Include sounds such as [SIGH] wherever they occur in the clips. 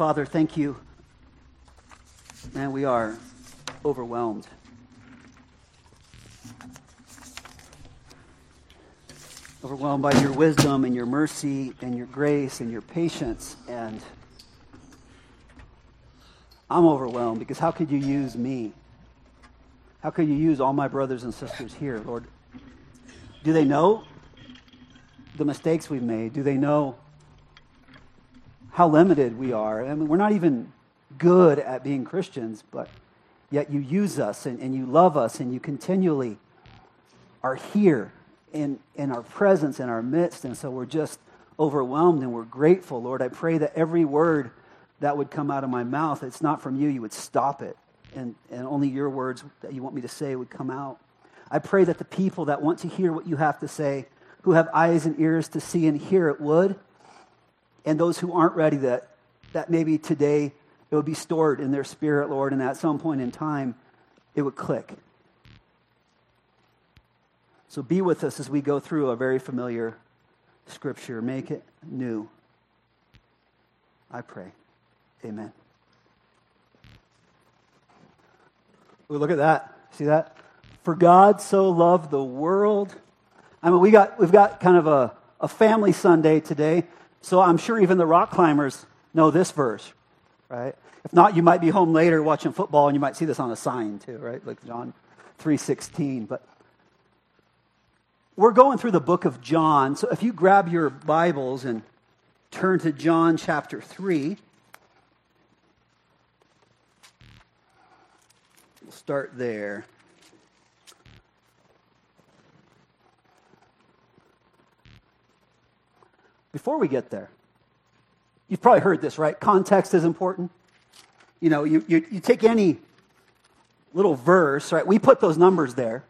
Father, thank you. Man, we are overwhelmed. Overwhelmed by your wisdom and your mercy and your grace and your patience. And I'm overwhelmed because how could you use me? How could you use all my brothers and sisters here, Lord? Do they know the mistakes we've made? Do they know how limited we are? I mean, we're not even good at being Christians, but yet you use us and, and you love us and you continually are here in, in our presence, in our midst. And so we're just overwhelmed and we're grateful, Lord. I pray that every word that would come out of my mouth, it's not from you, you would stop it. And, and only your words that you want me to say would come out. I pray that the people that want to hear what you have to say, who have eyes and ears to see and hear it, would. And those who aren't ready, that, that maybe today it would be stored in their spirit, Lord, and at some point in time it would click. So be with us as we go through a very familiar scripture. Make it new. I pray. Amen. Ooh, look at that. See that? For God so loved the world. I mean, we got, we've got kind of a, a family Sunday today, so I'm sure even the rock climbers know this verse, right? If not, you might be home later watching football and you might see this on a sign too, right? Like John 3.16. But we're going through the book of John, so if you grab your Bibles and turn to John chapter 3, we'll start there. Before we get there, you've probably heard this, right? Context is important. You know, you, you, you take any little verse, right? We put those numbers there.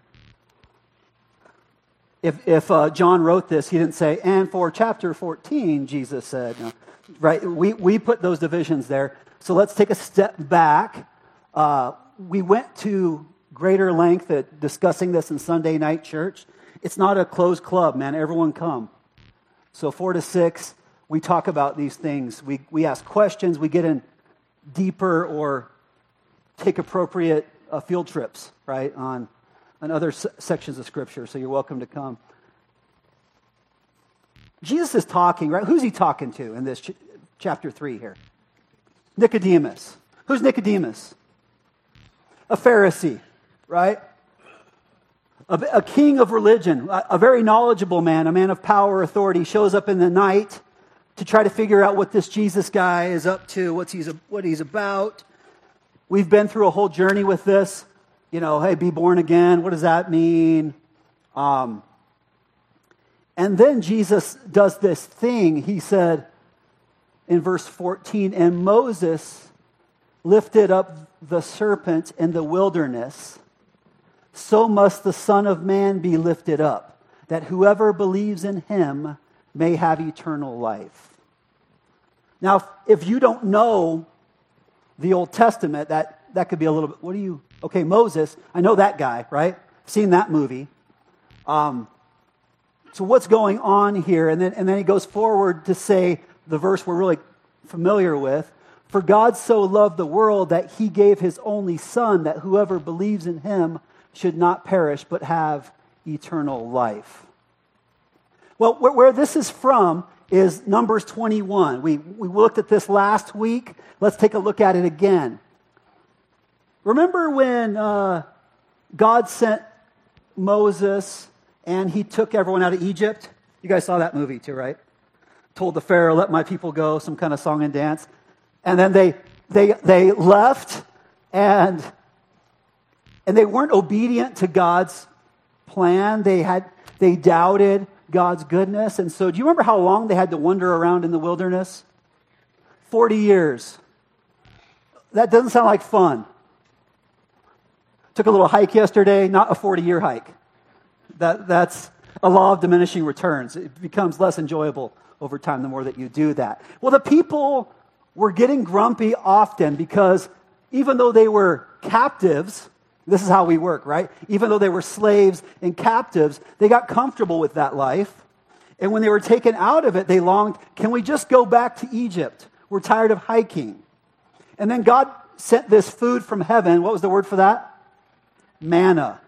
If, if uh, John wrote this, he didn't say, and for chapter 14, Jesus said, no. right? We, we put those divisions there. So let's take a step back. Uh, we went to greater length at discussing this in Sunday night church. It's not a closed club, man. Everyone come. So, four to six, we talk about these things. We, we ask questions, we get in deeper or take appropriate uh, field trips, right, on, on other s- sections of Scripture. So, you're welcome to come. Jesus is talking, right? Who's he talking to in this ch- chapter 3 here? Nicodemus. Who's Nicodemus? A Pharisee, right? A, a king of religion, a, a very knowledgeable man, a man of power, authority, shows up in the night to try to figure out what this Jesus guy is up to, what's he's, what he's about. We've been through a whole journey with this. You know, hey, be born again. What does that mean? Um, and then Jesus does this thing. He said in verse 14, and Moses lifted up the serpent in the wilderness so must the Son of Man be lifted up, that whoever believes in him may have eternal life. Now, if you don't know the Old Testament, that, that could be a little bit, what do you, okay, Moses, I know that guy, right? Seen that movie. Um, so what's going on here? And then, and then he goes forward to say the verse we're really familiar with. For God so loved the world that he gave his only son that whoever believes in him should not perish but have eternal life. Well, where this is from is Numbers 21. We, we looked at this last week. Let's take a look at it again. Remember when uh, God sent Moses and he took everyone out of Egypt? You guys saw that movie too, right? Told the Pharaoh, let my people go, some kind of song and dance. And then they, they, they left and and they weren't obedient to God's plan. They had they doubted God's goodness. And so do you remember how long they had to wander around in the wilderness? 40 years. That doesn't sound like fun. Took a little hike yesterday, not a 40 year hike. That, that's a law of diminishing returns. It becomes less enjoyable over time the more that you do that. Well, the people were getting grumpy often because even though they were captives, this is how we work, right? Even though they were slaves and captives, they got comfortable with that life. And when they were taken out of it, they longed, can we just go back to Egypt We're tired of hiking. And then God sent this food from heaven. What was the word for that? Manna.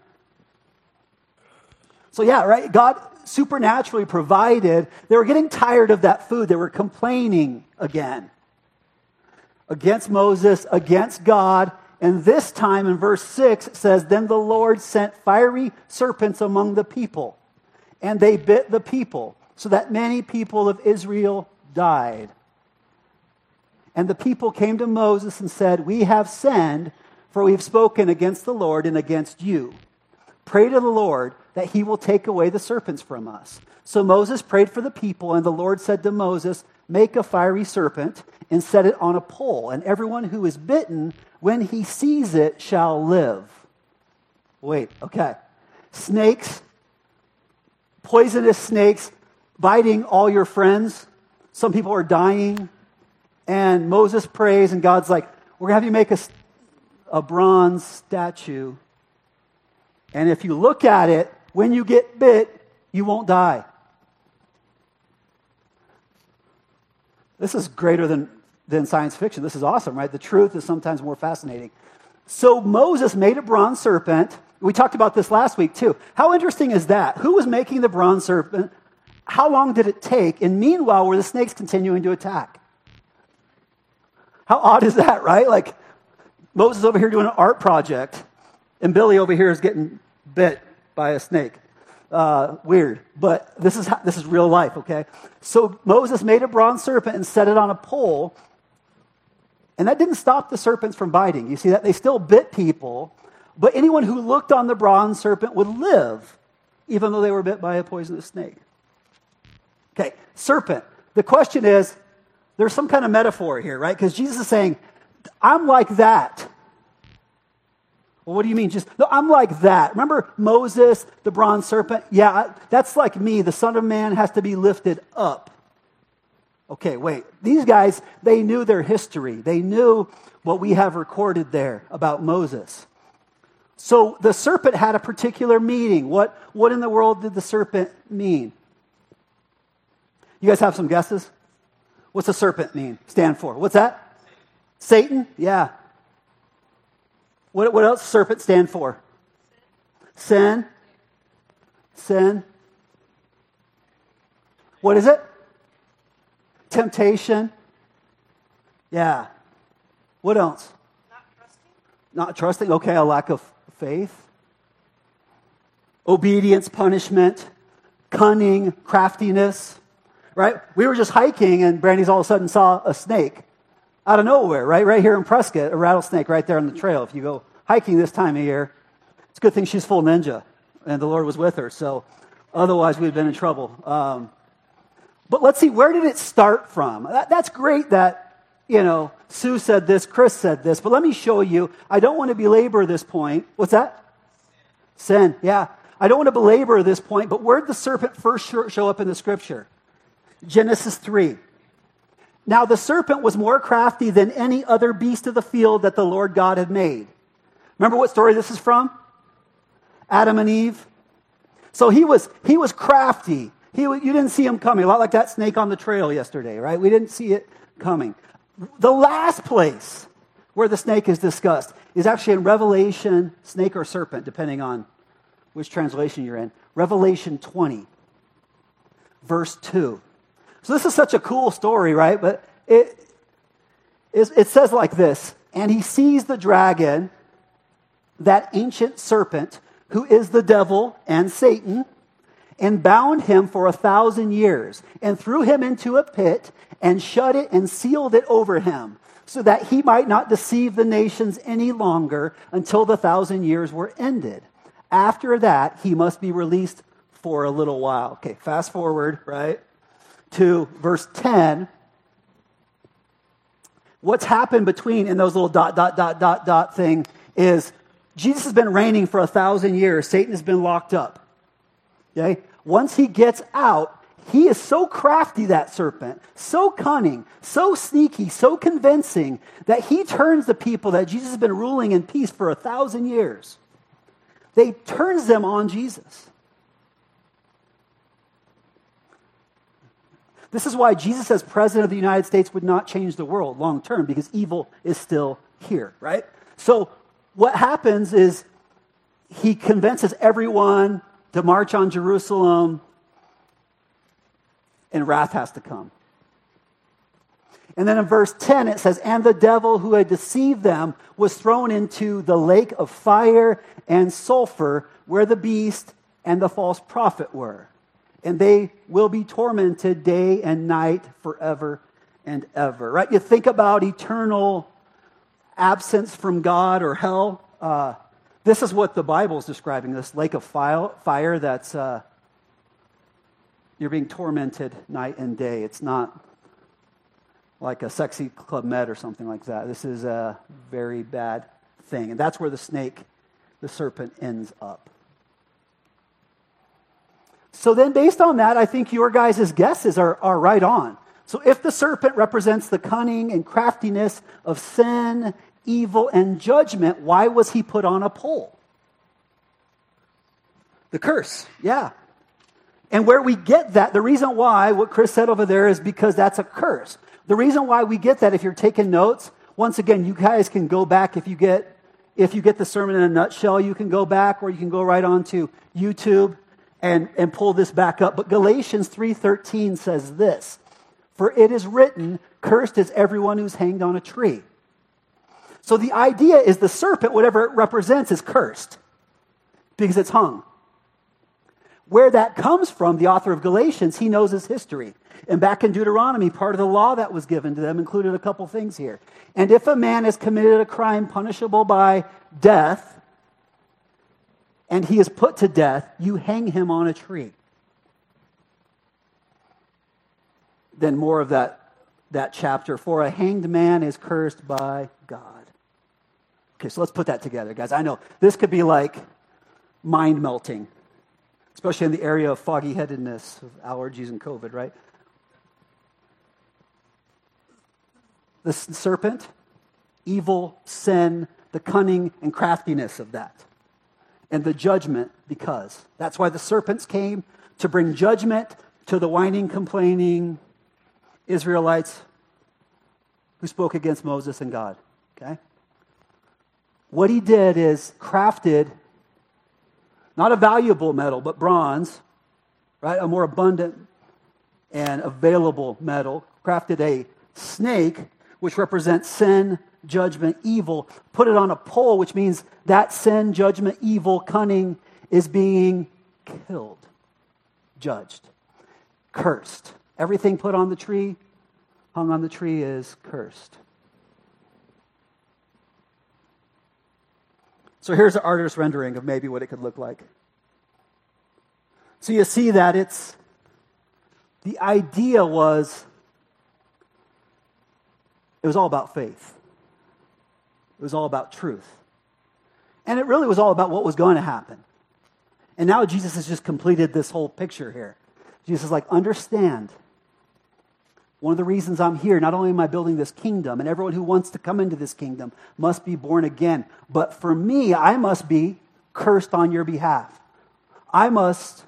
So, yeah, right? God supernaturally provided. They were getting tired of that food. They were complaining again against Moses, against God. And this time in verse 6 says, Then the Lord sent fiery serpents among the people, and they bit the people, so that many people of Israel died. And the people came to Moses and said, We have sinned, for we have spoken against the Lord and against you. Pray to the Lord that he will take away the serpents from us. So Moses prayed for the people, and the Lord said to Moses, Make a fiery serpent and set it on a pole, and everyone who is bitten, when he sees it, shall live. Wait, okay. Snakes, poisonous snakes, biting all your friends. Some people are dying. And Moses prays, and God's like, We're going to have you make a, a bronze statue. And if you look at it, when you get bit, you won't die. This is greater than, than science fiction. This is awesome, right? The truth is sometimes more fascinating. So Moses made a bronze serpent. We talked about this last week too. How interesting is that? Who was making the bronze serpent? How long did it take? And meanwhile, were the snakes continuing to attack? How odd is that, right? Like Moses over here doing an art project, and Billy over here is getting bit by a snake. Uh, weird, but this is, how, this is real life, okay? So Moses made a bronze serpent and set it on a pole, and that didn't stop the serpents from biting. You see that? They still bit people, but anyone who looked on the bronze serpent would live, even though they were bit by a poisonous snake. Okay, serpent. The question is there's some kind of metaphor here, right? Because Jesus is saying, I'm like that. Well, what do you mean? Just, no, I'm like that. Remember Moses, the bronze serpent? Yeah, that's like me. The Son of Man has to be lifted up. Okay, wait. These guys, they knew their history. They knew what we have recorded there about Moses. So the serpent had a particular meaning. What, what in the world did the serpent mean? You guys have some guesses? What's the serpent mean? Stand for? What's that? Satan? Yeah. What, what else serpent stand for? Sin. Sin. What is it? Temptation. Yeah. What else? Not trusting. Not trusting. Okay, a lack of faith. Obedience, punishment, cunning, craftiness. Right? We were just hiking and Brandy's all of a sudden saw a snake out of nowhere, right? Right here in Prescott, a rattlesnake right there on the trail. If you go hiking this time of year, it's a good thing she's full ninja and the Lord was with her. So otherwise, we'd been in trouble. Um, but let's see, where did it start from? That, that's great that, you know, Sue said this, Chris said this, but let me show you. I don't want to belabor this point. What's that? Sin. Yeah. I don't want to belabor this point, but where did the serpent first show up in the scripture? Genesis 3. Now the serpent was more crafty than any other beast of the field that the Lord God had made. Remember what story this is from? Adam and Eve. So he was, he was crafty. He, you didn't see him coming, a lot like that snake on the trail yesterday, right? We didn't see it coming. The last place where the snake is discussed is actually in Revelation, snake or serpent, depending on which translation you're in. Revelation 20, verse 2. So this is such a cool story, right? But it, it says like this And he sees the dragon, that ancient serpent, who is the devil and Satan, and bound him for a thousand years, and threw him into a pit, and shut it and sealed it over him, so that he might not deceive the nations any longer until the thousand years were ended. After that, he must be released for a little while. Okay, fast forward, right? to verse 10, what's happened between in those little dot, dot, dot, dot, dot thing is Jesus has been reigning for a thousand years. Satan has been locked up. Okay? Once he gets out, he is so crafty, that serpent, so cunning, so sneaky, so convincing that he turns the people that Jesus has been ruling in peace for a thousand years. They turns them on Jesus. This is why Jesus, as president of the United States, would not change the world long term because evil is still here, right? So, what happens is he convinces everyone to march on Jerusalem, and wrath has to come. And then in verse 10, it says, And the devil who had deceived them was thrown into the lake of fire and sulfur, where the beast and the false prophet were. And they will be tormented day and night forever and ever. Right? You think about eternal absence from God or hell. Uh, this is what the Bible is describing this lake of fire that's, uh, you're being tormented night and day. It's not like a sexy Club Med or something like that. This is a very bad thing. And that's where the snake, the serpent, ends up. So then, based on that, I think your guys' guesses are, are right on. So, if the serpent represents the cunning and craftiness of sin, evil, and judgment, why was he put on a pole? The curse, yeah. And where we get that, the reason why, what Chris said over there, is because that's a curse. The reason why we get that, if you're taking notes, once again, you guys can go back if you get if you get the sermon in a nutshell, you can go back or you can go right on to YouTube and, and pull this back up. But Galatians 3:13 says this: For it is written, Cursed is everyone who's hanged on a tree. So the idea is the serpent, whatever it represents, is cursed because it's hung. Where that comes from, the author of Galatians, he knows his history. And back in Deuteronomy, part of the law that was given to them included a couple things here. And if a man has committed a crime punishable by death, and he is put to death, you hang him on a tree. Then more of that, that chapter. For a hanged man is cursed by. Okay, so let's put that together, guys. I know this could be like mind melting, especially in the area of foggy headedness, of allergies and COVID, right? the serpent, evil, sin, the cunning and craftiness of that, and the judgment because. That's why the serpents came to bring judgment to the whining, complaining Israelites who spoke against Moses and God. Okay? What he did is crafted not a valuable metal, but bronze, right? A more abundant and available metal, crafted a snake which represents sin, judgment, evil, put it on a pole, which means that sin, judgment, evil, cunning is being killed, judged, cursed. Everything put on the tree, hung on the tree, is cursed. So here's an artist's rendering of maybe what it could look like. So you see that it's the idea was it was all about faith, it was all about truth. And it really was all about what was going to happen. And now Jesus has just completed this whole picture here. Jesus is like, understand. One of the reasons I'm here, not only am I building this kingdom, and everyone who wants to come into this kingdom must be born again, but for me, I must be cursed on your behalf. I must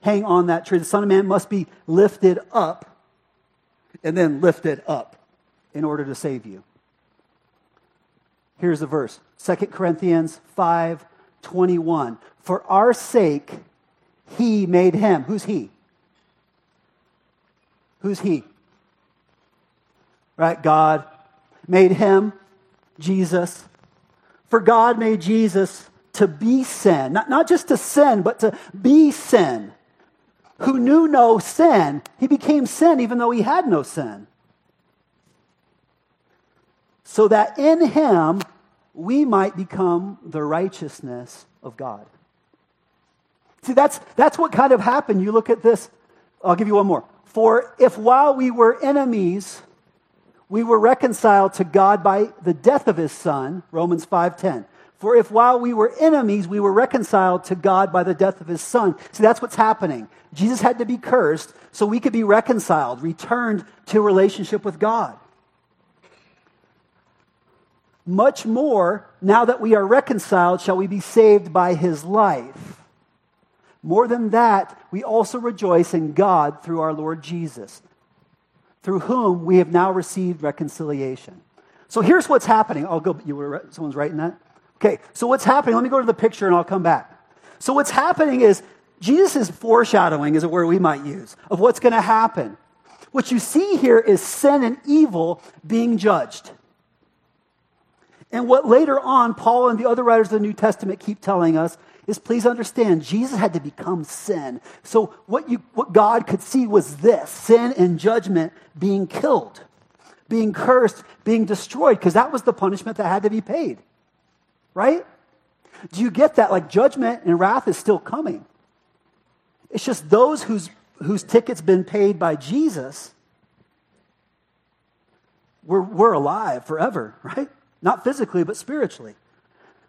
hang on that tree. The Son of Man must be lifted up and then lifted up in order to save you. Here's the verse 2 Corinthians 5 21. For our sake, he made him. Who's he? Who's he? Right? God made him, Jesus. For God made Jesus to be sin. Not, not just to sin, but to be sin. Who knew no sin, he became sin even though he had no sin so that in him we might become the righteousness of God. See, that's, that's what kind of happened. You look at this, I'll give you one more. For if while we were enemies, we were reconciled to God by the death of his son, Romans 5:10. For if while we were enemies, we were reconciled to God by the death of his son. See, that's what's happening. Jesus had to be cursed so we could be reconciled, returned to relationship with God much more, now that we are reconciled, shall we be saved by his life. More than that, we also rejoice in God through our Lord Jesus, through whom we have now received reconciliation. So here's what's happening. I'll go, you were, someone's writing that? Okay, so what's happening? Let me go to the picture and I'll come back. So what's happening is Jesus is foreshadowing, is a word we might use, of what's going to happen. What you see here is sin and evil being judged. And what later on Paul and the other writers of the New Testament keep telling us is please understand, Jesus had to become sin. So what, you, what God could see was this sin and judgment being killed, being cursed, being destroyed, because that was the punishment that had to be paid. Right? Do you get that? Like judgment and wrath is still coming. It's just those whose, whose ticket's been paid by Jesus, we're, we're alive forever, [LAUGHS] right? Not physically, but spiritually.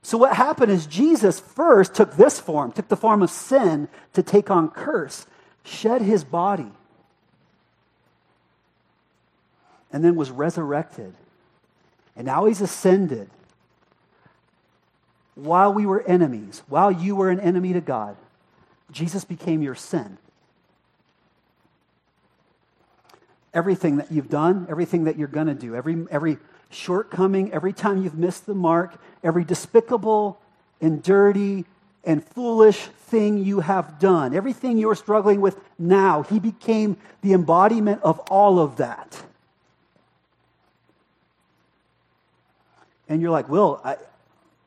So, what happened is Jesus first took this form, took the form of sin to take on curse, shed his body, and then was resurrected. And now he's ascended. While we were enemies, while you were an enemy to God, Jesus became your sin. Everything that you've done, everything that you're going to do, every, every shortcoming, every time you've missed the mark, every despicable and dirty and foolish thing you have done, everything you're struggling with now, he became the embodiment of all of that. And you're like, Will, I,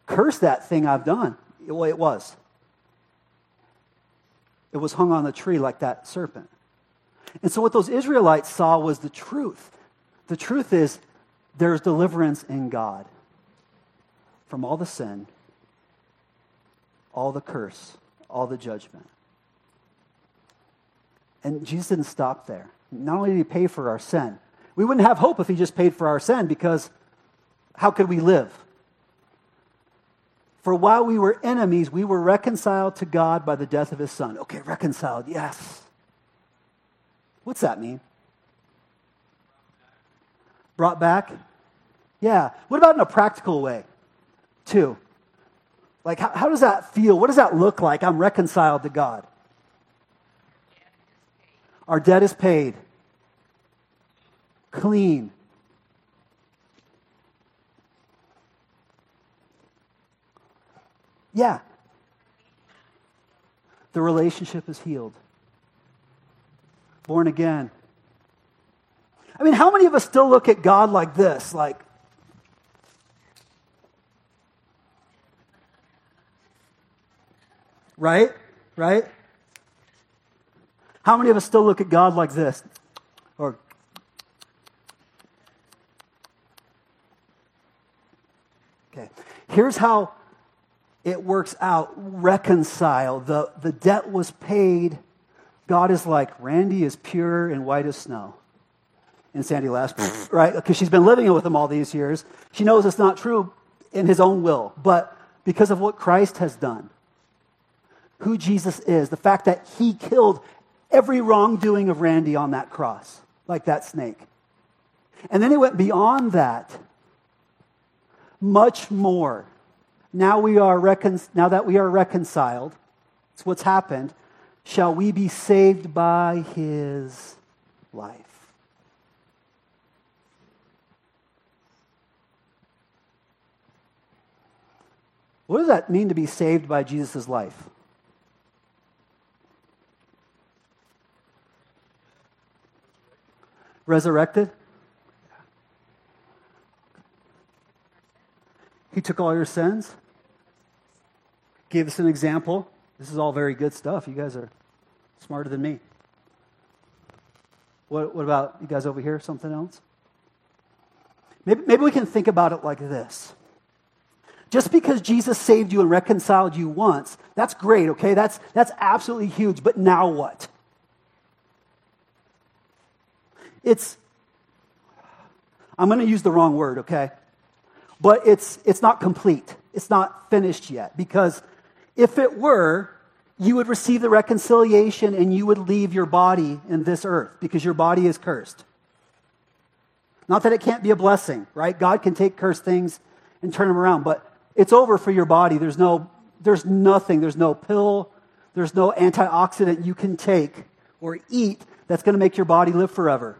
curse that thing I've done. Well, it was. It was hung on the tree like that serpent. And so, what those Israelites saw was the truth. The truth is, there's deliverance in God from all the sin, all the curse, all the judgment. And Jesus didn't stop there. Not only did he pay for our sin, we wouldn't have hope if he just paid for our sin because how could we live? For while we were enemies, we were reconciled to God by the death of his son. Okay, reconciled, yes. What's that mean? Brought back? Yeah. What about in a practical way, too? Like, how, how does that feel? What does that look like? I'm reconciled to God. Our debt is paid. Clean. Yeah. The relationship is healed. Born again. I mean, how many of us still look at God like this? Like, right? Right? How many of us still look at God like this? Or, okay. Here's how it works out reconcile. The, the debt was paid. God is like, Randy is pure and white as snow. And Sandy laughs, right? Because she's been living with him all these years. She knows it's not true in his own will, but because of what Christ has done, who Jesus is, the fact that he killed every wrongdoing of Randy on that cross, like that snake. And then he went beyond that, much more now we are recon- now that we are reconciled, it's what's happened, shall we be saved by his life. What does that mean to be saved by Jesus' life? Resurrected? He took all your sins? gave us an example. This is all very good stuff. You guys are smarter than me. What, what about you guys over here? Something else? Maybe, maybe we can think about it like this. Just because Jesus saved you and reconciled you once, that's great, okay? That's, that's absolutely huge. But now what? It's, I'm going to use the wrong word, okay? But it's, it's not complete. It's not finished yet because if it were, you would receive the reconciliation and you would leave your body in this earth because your body is cursed. Not that it can't be a blessing, right? God can take cursed things and turn them around, but it's over for your body. There's no there's nothing, there's no pill, There's no antioxidant you can take or eat that's going to make your body live forever.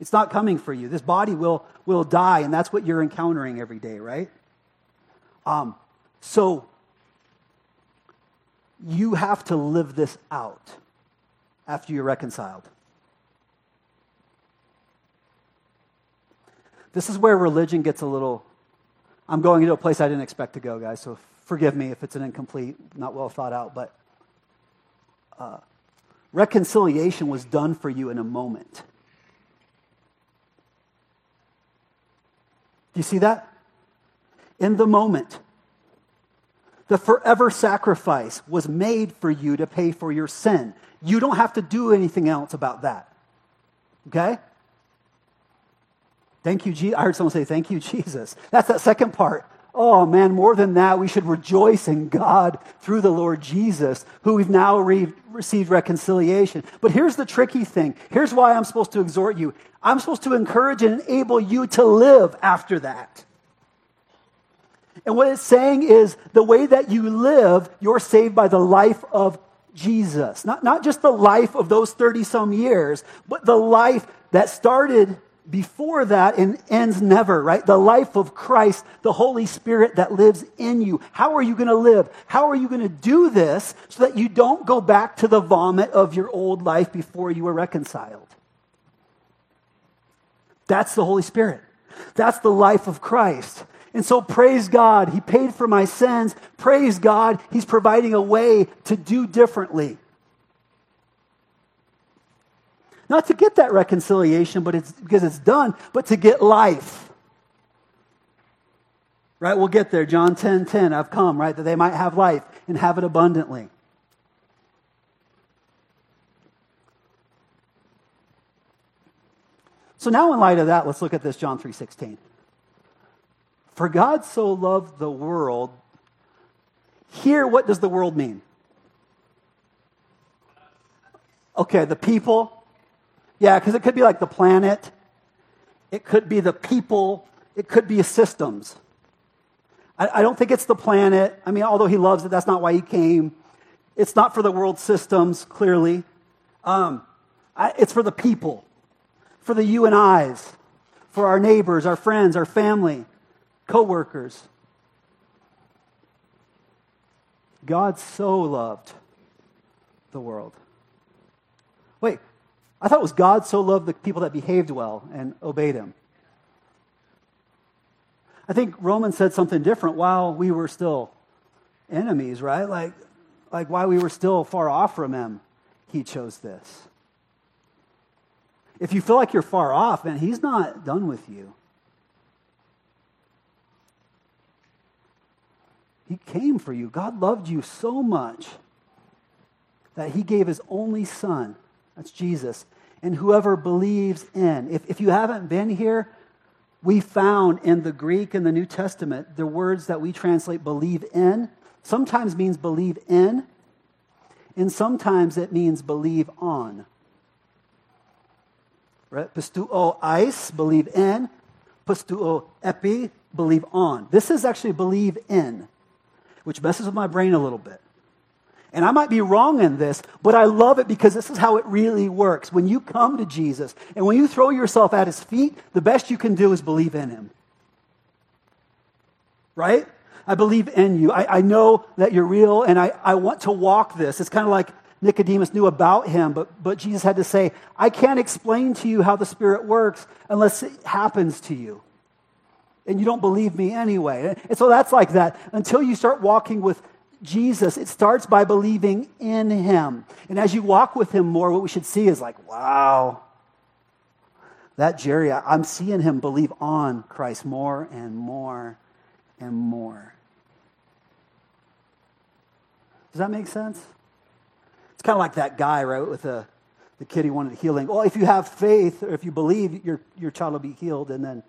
It's not coming for you. This body will, will die, and that's what you're encountering every day, right? Um, so you have to live this out after you're reconciled. This is where religion gets a little. I'm going into a place I didn't expect to go, guys, so forgive me if it's an incomplete, not well thought out, but uh, reconciliation was done for you in a moment. Do you see that? In the moment. The forever sacrifice was made for you to pay for your sin. You don't have to do anything else about that. Okay? Thank you, Jesus. I heard someone say, Thank you, Jesus. That's that second part. Oh, man, more than that, we should rejoice in God through the Lord Jesus, who we've now re- received reconciliation. But here's the tricky thing. Here's why I'm supposed to exhort you I'm supposed to encourage and enable you to live after that. And what it's saying is the way that you live, you're saved by the life of Jesus. Not, not just the life of those 30 some years, but the life that started before that and ends never, right? The life of Christ, the Holy Spirit that lives in you. How are you going to live? How are you going to do this so that you don't go back to the vomit of your old life before you were reconciled? That's the Holy Spirit. That's the life of Christ. And so, praise God, He paid for my sins. Praise God, He's providing a way to do differently. Not to get that reconciliation, but it's because it's done, but to get life. Right? We'll get there. John 10 10, I've come, right? That they might have life and have it abundantly. So now in light of that, let's look at this John 3:16. For God so loved the world. Here, what does the world mean? Okay, the people. Yeah, because it could be like the planet, it could be the people, it could be systems. I, I don't think it's the planet. I mean, although he loves it, that's not why he came. It's not for the world systems, clearly. Um, I, it's for the people, for the you and I's, for our neighbors, our friends, our family co-workers. God so loved the world. Wait, I thought it was God so loved the people that behaved well and obeyed him. I think Romans said something different while we were still enemies, right? Like, like while we were still far off from him, he chose this. If you feel like you're far off, man, he's not done with you. He came for you. God loved you so much that he gave his only son. That's Jesus. And whoever believes in. If, if you haven't been here, we found in the Greek and the New Testament the words that we translate believe in sometimes means believe in, and sometimes it means believe on. Right? Pisteuo eis, believe in. Pisteuo epi, believe on. This is actually believe in which messes with my brain a little bit. And I might be wrong in this, but I love it because this is how it really works. When you come to Jesus and when you throw yourself at his feet, the best you can do is believe in him. Right? I believe in you. I, I know that you're real and I, I want to walk this. It's kind of like Nicodemus knew about him, but, but Jesus had to say, I can't explain to you how the Spirit works unless it happens to you and you don't believe me anyway. And so that's like that. Until you start walking with Jesus, it starts by believing in him. And as you walk with him more, what we should see is like, wow, that Jerry, I'm seeing him believe on Christ more and more and more. Does that make sense? It's kind of like that guy, right, with the, the kid he wanted healing. Well, if you have faith or if you believe, your, your child will be healed. And then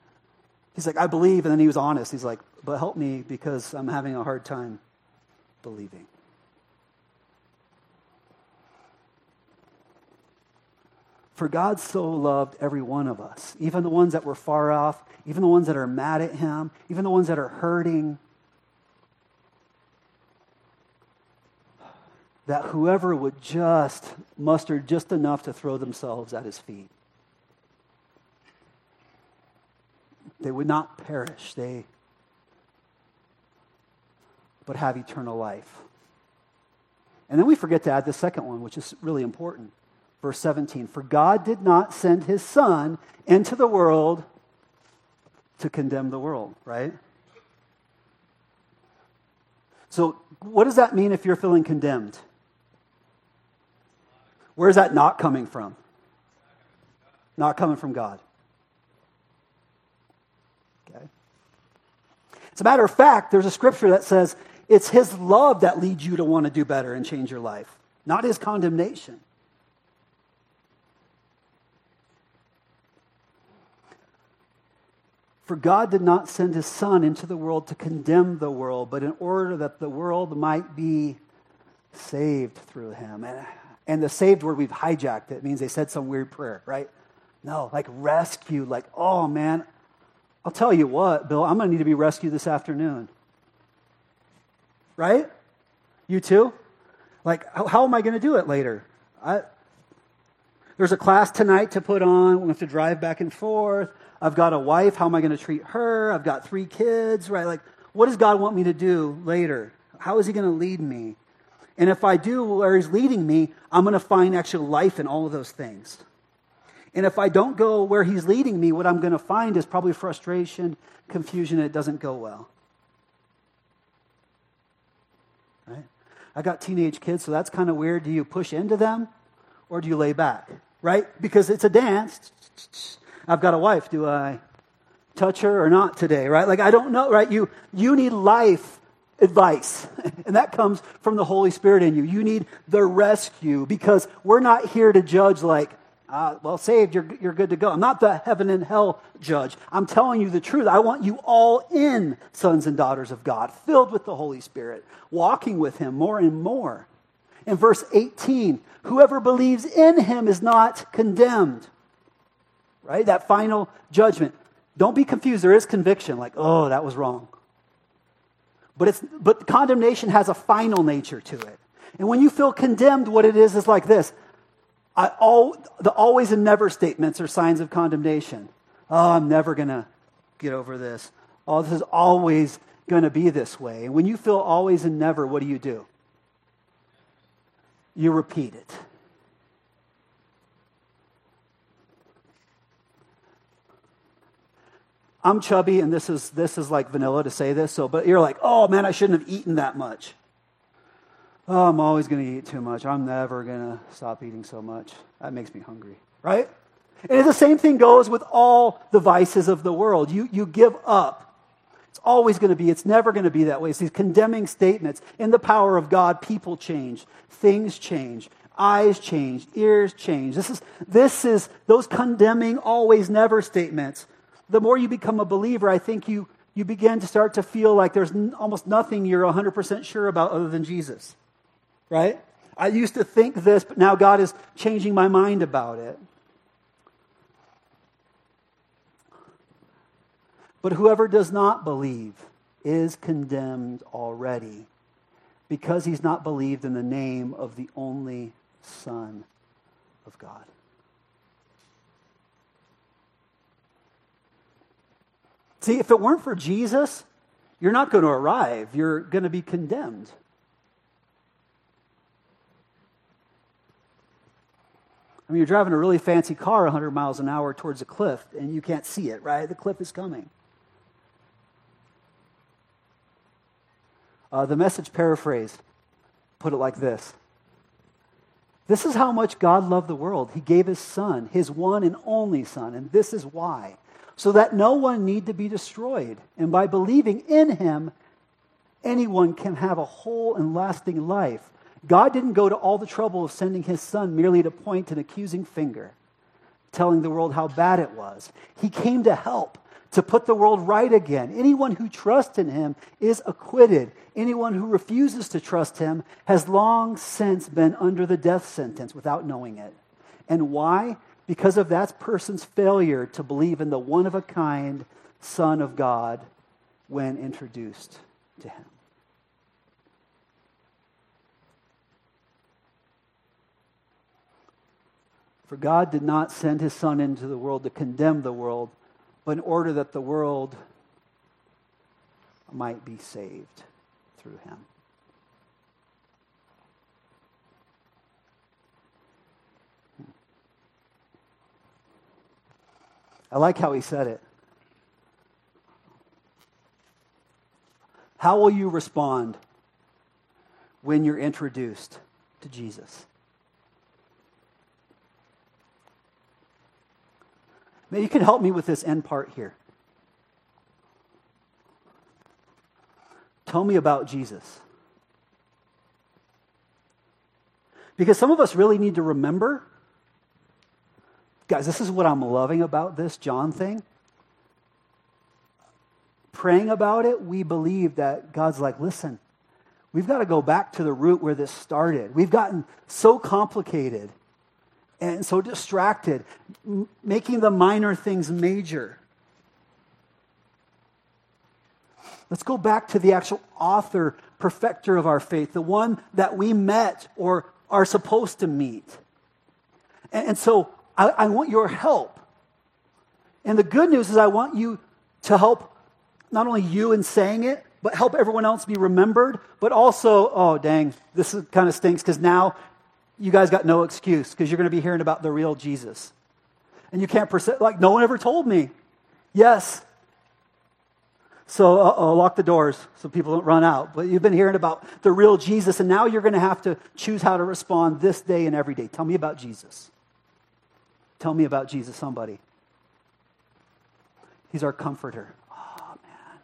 He's like, I believe. And then he was honest. He's like, but help me because I'm having a hard time believing. For God so loved every one of us, even the ones that were far off, even the ones that are mad at Him, even the ones that are hurting. that whoever would just muster just enough to throw themselves at his feet, they would not perish, they but have eternal life. And then we forget to add the second one, which is really important. Verse 17 For God did not send his Son into the world to condemn the world, right? So, what does that mean if you're feeling condemned? Where is that not coming from? Not coming from God. Okay. As a matter of fact, there's a scripture that says it's His love that leads you to want to do better and change your life, not His condemnation. For God did not send his Son into the world to condemn the world, but in order that the world might be saved through him. And, and the saved word, we've hijacked it. it. means they said some weird prayer, right? No, like rescue, like, oh man, I'll tell you what, Bill, I'm going to need to be rescued this afternoon. Right? You too? Like, how, how am I going to do it later? I, there's a class tonight to put on. We have to drive back and forth. I've got a wife. How am I going to treat her? I've got three kids, right? Like, what does God want me to do later? How is He going to lead me? And if I do where He's leading me, I'm going to find actual life in all of those things. And if I don't go where He's leading me, what I'm going to find is probably frustration, confusion, it doesn't go well. Right? I got teenage kids, so that's kind of weird. Do you push into them or do you lay back? Right? Because it's a dance. I've got a wife. Do I touch her or not today? Right? Like, I don't know, right? You, you need life advice. [LAUGHS] And that comes from the Holy Spirit in you. You need the rescue because we're not here to judge like, uh, well, saved, you're, you're good to go. I'm not the heaven and hell judge. I'm telling you the truth. I want you all in sons and daughters of God, filled with the Holy Spirit, walking with Him more and more. In verse 18, whoever believes in Him is not condemned right? That final judgment. Don't be confused. There is conviction, like, oh, that was wrong. But, it's, but condemnation has a final nature to it. And when you feel condemned, what it is is like this I, all, the always and never statements are signs of condemnation. Oh, I'm never going to get over this. Oh, this is always going to be this way. And when you feel always and never, what do you do? You repeat it. I'm chubby, and this is, this is like vanilla to say this, so, but you're like, oh man, I shouldn't have eaten that much. Oh, I'm always going to eat too much. I'm never going to stop eating so much. That makes me hungry, right? And the same thing goes with all the vices of the world. You, you give up. It's always going to be, it's never going to be that way. It's these condemning statements. In the power of God, people change, things change, eyes change, ears change. This is, this is those condemning, always, never statements the more you become a believer, I think you, you begin to start to feel like there's almost nothing you're 100% sure about other than Jesus. Right? I used to think this, but now God is changing my mind about it. But whoever does not believe is condemned already because he's not believed in the name of the only Son of God. See, if it weren't for Jesus, you're not going to arrive. You're going to be condemned. I mean, you're driving a really fancy car 100 miles an hour towards a cliff, and you can't see it, right? The cliff is coming. Uh, the message paraphrase put it like this This is how much God loved the world. He gave his son, his one and only son, and this is why so that no one need to be destroyed. And by believing in him, anyone can have a whole and lasting life. God didn't go to all the trouble of sending his son merely to point an accusing finger, telling the world how bad it was. He came to help, to put the world right again. Anyone who trusts in him is acquitted. Anyone who refuses to trust him has long since been under the death sentence without knowing it. And why? because of that person's failure to believe in the one of a kind Son of God when introduced to him. For God did not send his Son into the world to condemn the world, but in order that the world might be saved through him. I like how he said it. How will you respond when you're introduced to Jesus? Maybe you can help me with this end part here. Tell me about Jesus. Because some of us really need to remember. Guys, this is what I'm loving about this John thing. Praying about it, we believe that God's like, listen, we've got to go back to the root where this started. We've gotten so complicated and so distracted, m- making the minor things major. Let's go back to the actual author, perfecter of our faith, the one that we met or are supposed to meet. And, and so I, I want your help. And the good news is, I want you to help not only you in saying it, but help everyone else be remembered, but also, oh, dang, this kind of stinks because now you guys got no excuse because you're going to be hearing about the real Jesus. And you can't, perse- like, no one ever told me. Yes. So lock the doors so people don't run out. But you've been hearing about the real Jesus, and now you're going to have to choose how to respond this day and every day. Tell me about Jesus. Tell me about Jesus, somebody. He's our comforter. Oh, man.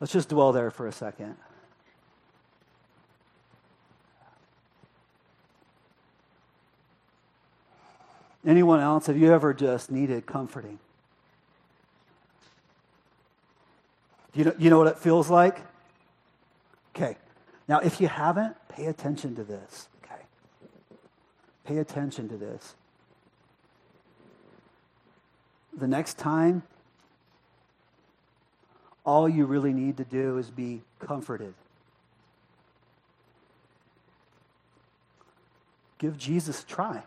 Let's just dwell there for a second. Anyone else? Have you ever just needed comforting? You know, you know what it feels like? Okay. Now, if you haven't, pay attention to this. Okay. Pay attention to this. The next time, all you really need to do is be comforted. Give Jesus a try.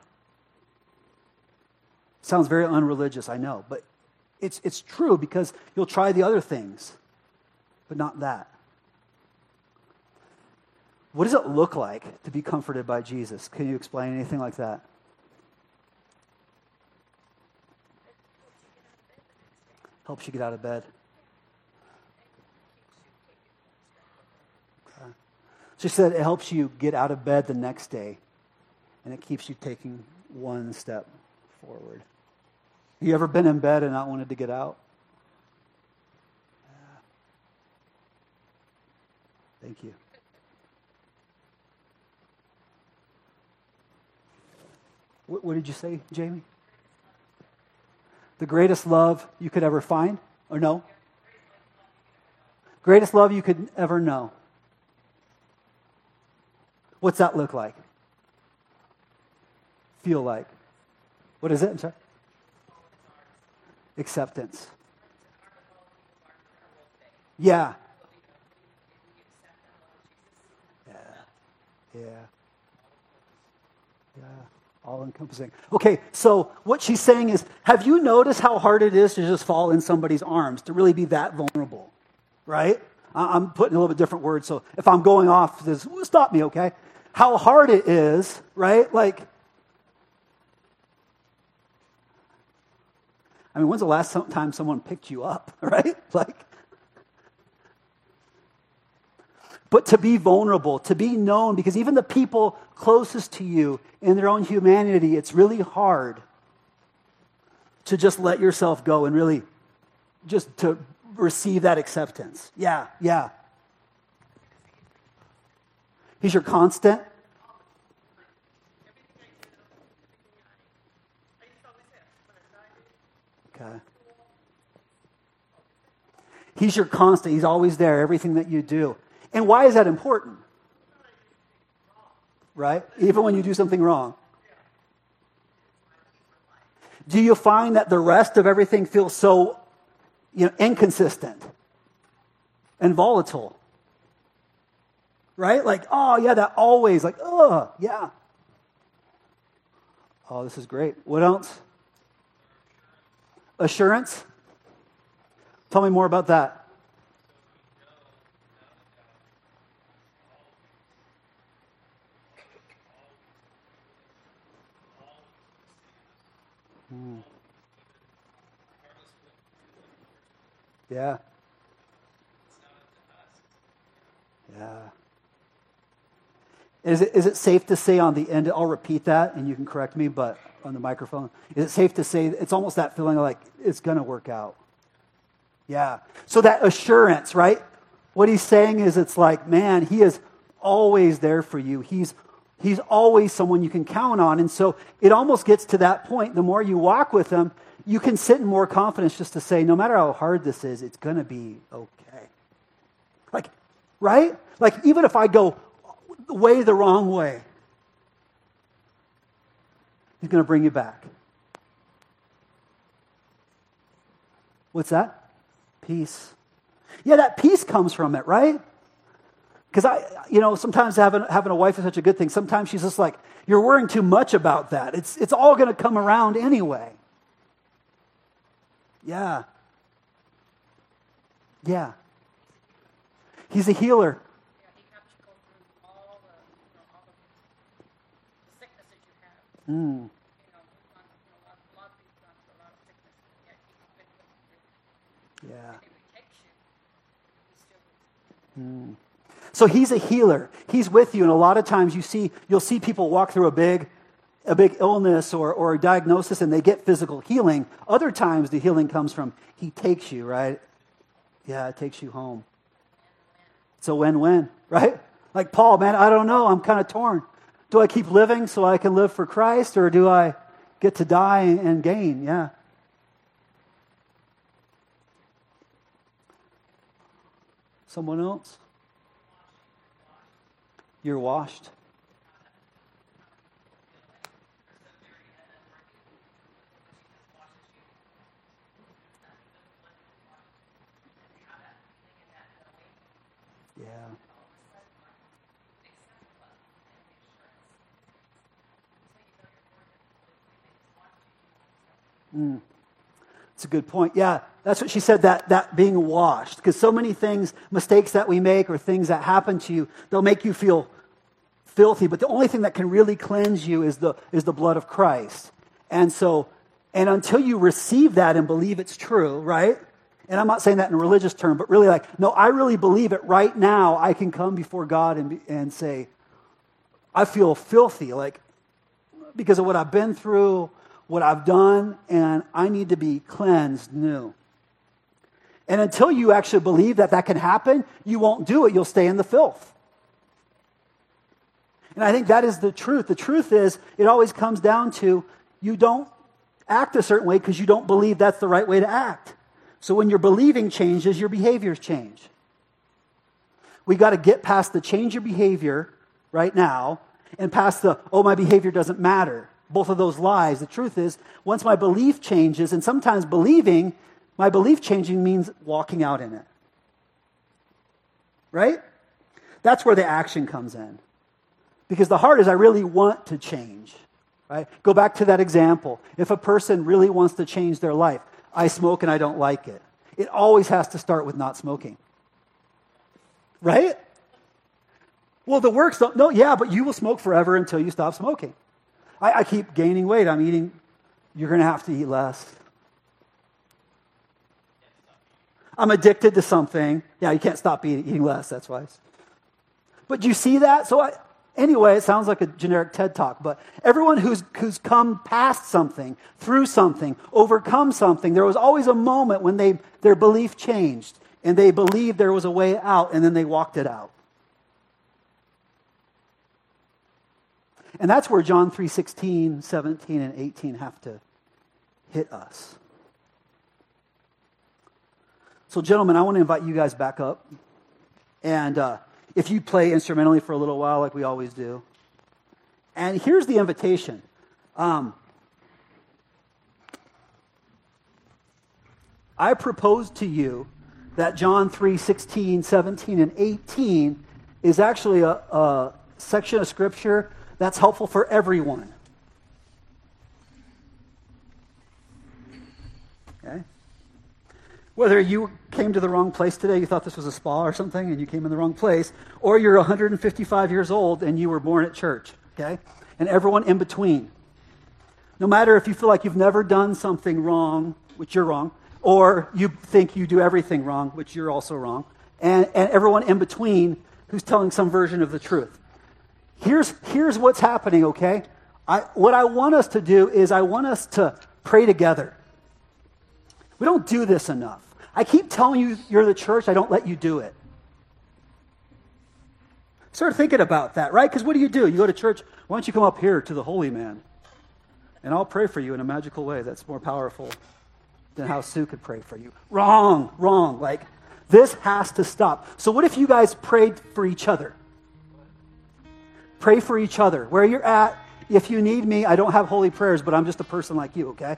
Sounds very unreligious, I know, but it's, it's true because you'll try the other things, but not that. What does it look like to be comforted by Jesus? Can you explain anything like that? Helps you get out of bed. She said it helps you get out of bed the next day, and it keeps you taking one step forward. You ever been in bed and not wanted to get out? Thank you. What, what, did you say, Jamie? The greatest love you could ever find or know? Greatest love you could ever know. What's that look like? Feel like? What is it? I'm sorry acceptance. Yeah. Yeah. Yeah. Yeah. All encompassing. Okay, so what she's saying is have you noticed how hard it is to just fall in somebody's arms, to really be that vulnerable? Right? I'm putting a little bit different words, so if I'm going off, this, stop me, okay? How hard it is, right? Like, I mean, when's the last time someone picked you up, [LAUGHS] right? Like, but to be vulnerable, to be known, because even the people closest to you in their own humanity, it's really hard to just let yourself go and really just to receive that acceptance. Yeah, yeah. He's your constant. Okay. He's your constant. He's always there, everything that you do. And why is that important? Right? Even when you do something wrong. Do you find that the rest of everything feels so you know, inconsistent and volatile? right? Like, oh, yeah, that always, like, oh, yeah. Oh, this is great. What else? Assurance. Tell me more about that. Hmm. Yeah. Yeah. Is it, is it safe to say on the end, I'll repeat that and you can correct me, but on the microphone, is it safe to say it's almost that feeling like it's going to work out? Yeah. So that assurance, right? What he's saying is it's like, man, he is always there for you. He's he's always someone you can count on. And so it almost gets to that point. The more you walk with him, you can sit in more confidence just to say, no matter how hard this is, it's going to be okay. Like, right? Like, even if I go way the wrong way, he's going to bring you back. What's that? Peace. Yeah, that peace comes from it, right? Because I, you know, sometimes having, having a wife is such a good thing. Sometimes she's just like, you're worrying too much about that. It's, it's all going to come around anyway. Yeah. Yeah. He's a healer. Mm. Yeah. Mm. So he's a healer. He's with you, and a lot of times you see you'll see people walk through a big, a big illness or, or a diagnosis, and they get physical healing. Other times the healing comes from he takes you right. Yeah, it takes you home. It's a win-win, [LAUGHS] right? Like Paul, man, I don't know. I'm kind of torn. Do I keep living so I can live for Christ, or do I get to die and gain? Yeah. Someone else? You're washed. Yeah. Mm. That's a good point. Yeah, that's what she said, that, that being washed. Because so many things, mistakes that we make or things that happen to you, they'll make you feel filthy. But the only thing that can really cleanse you is the, is the blood of Christ. And so, and until you receive that and believe it's true, right? And I'm not saying that in a religious term, but really like, no, I really believe it right now. I can come before God and, and say, I feel filthy, like, because of what I've been through what I've done, and I need to be cleansed new. And until you actually believe that that can happen, you won't do it. You'll stay in the filth. And I think that is the truth. The truth is, it always comes down to you don't act a certain way because you don't believe that's the right way to act. So when your believing changes, your behaviors change. We got to get past the change your behavior right now and past the, oh, my behavior doesn't matter both of those lies. The truth is, once my belief changes, and sometimes believing, my belief changing means walking out in it. Right? That's where the action comes in. Because the heart is, I really want to change. Right? Go back to that example. If a person really wants to change their life, I smoke and I don't like it. It always has to start with not smoking. Right? Well, the works don't. No, yeah, but you will smoke forever until you stop smoking. I, I keep gaining weight. I'm eating, you're going to have to eat less. I'm addicted to something. Yeah, you can't stop eating, eating less. That's why. But do you see that? So, I, anyway, it sounds like a generic TED talk, but everyone who's, who's come past something, through something, overcome something, there was always a moment when they, their belief changed and they believed there was a way out and then they walked it out. And that's where John 3:16, 17 and 18 have to hit us. So gentlemen, I want to invite you guys back up. And uh, if you play instrumentally for a little while like we always do. And here's the invitation. Um, I propose to you that John 3 16, 17, and 18 is actually a, a section of Scripture that's helpful for everyone. Okay? Whether you came to the wrong place today, you thought this was a spa or something, and you came in the wrong place, or you're 155 years old and you were born at church, okay? And everyone in between. No matter if you feel like you've never done something wrong, which you're wrong, or you think you do everything wrong, which you're also wrong, and, and everyone in between who's telling some version of the truth. Here's, here's what's happening, okay? I, what I want us to do is I want us to pray together. We don't do this enough. I keep telling you you're the church, I don't let you do it. Start thinking about that, right? Because what do you do? You go to church, why don't you come up here to the holy man? And I'll pray for you in a magical way that's more powerful than how Sue could pray for you. Wrong, wrong. Like, this has to stop. So, what if you guys prayed for each other? Pray for each other. Where you're at, if you need me, I don't have holy prayers, but I'm just a person like you, okay?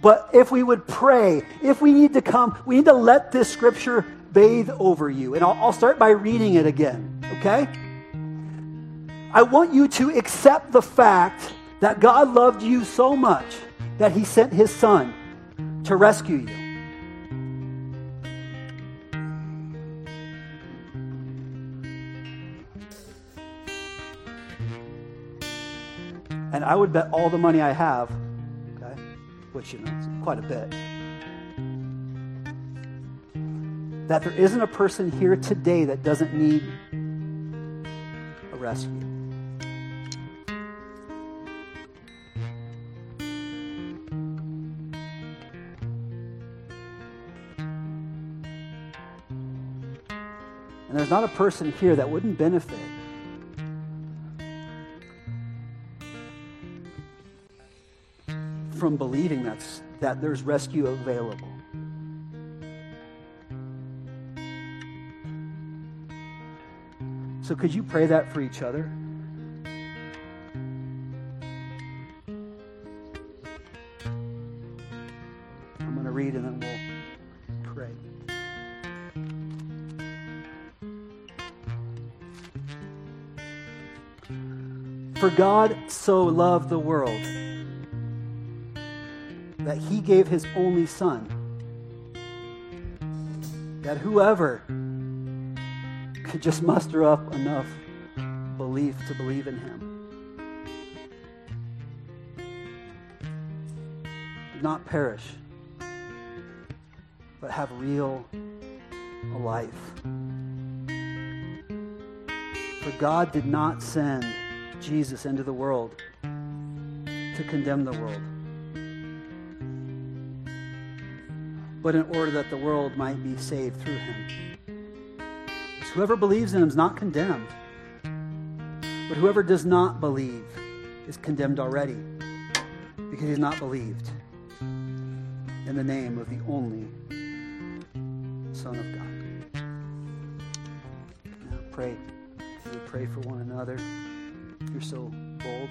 But if we would pray, if we need to come, we need to let this scripture bathe over you. And I'll, I'll start by reading it again, okay? I want you to accept the fact that God loved you so much that he sent his son to rescue you. And I would bet all the money I have which, you know, is quite a bit, that there isn't a person here today that doesn't need a rescue. And there's not a person here that wouldn't benefit from believing that's, that there's rescue available. So, could you pray that for each other? I'm going to read and then we'll pray. For God so loved the world that he gave his only son. That whoever could just muster up enough belief to believe in him. Not perish, but have real life. For God did not send Jesus into the world to condemn the world but in order that the world might be saved through him. Because whoever believes in him is not condemned, but whoever does not believe is condemned already, because he's not believed in the name of the only Son of God. Now pray. We pray for one another. You're so bold.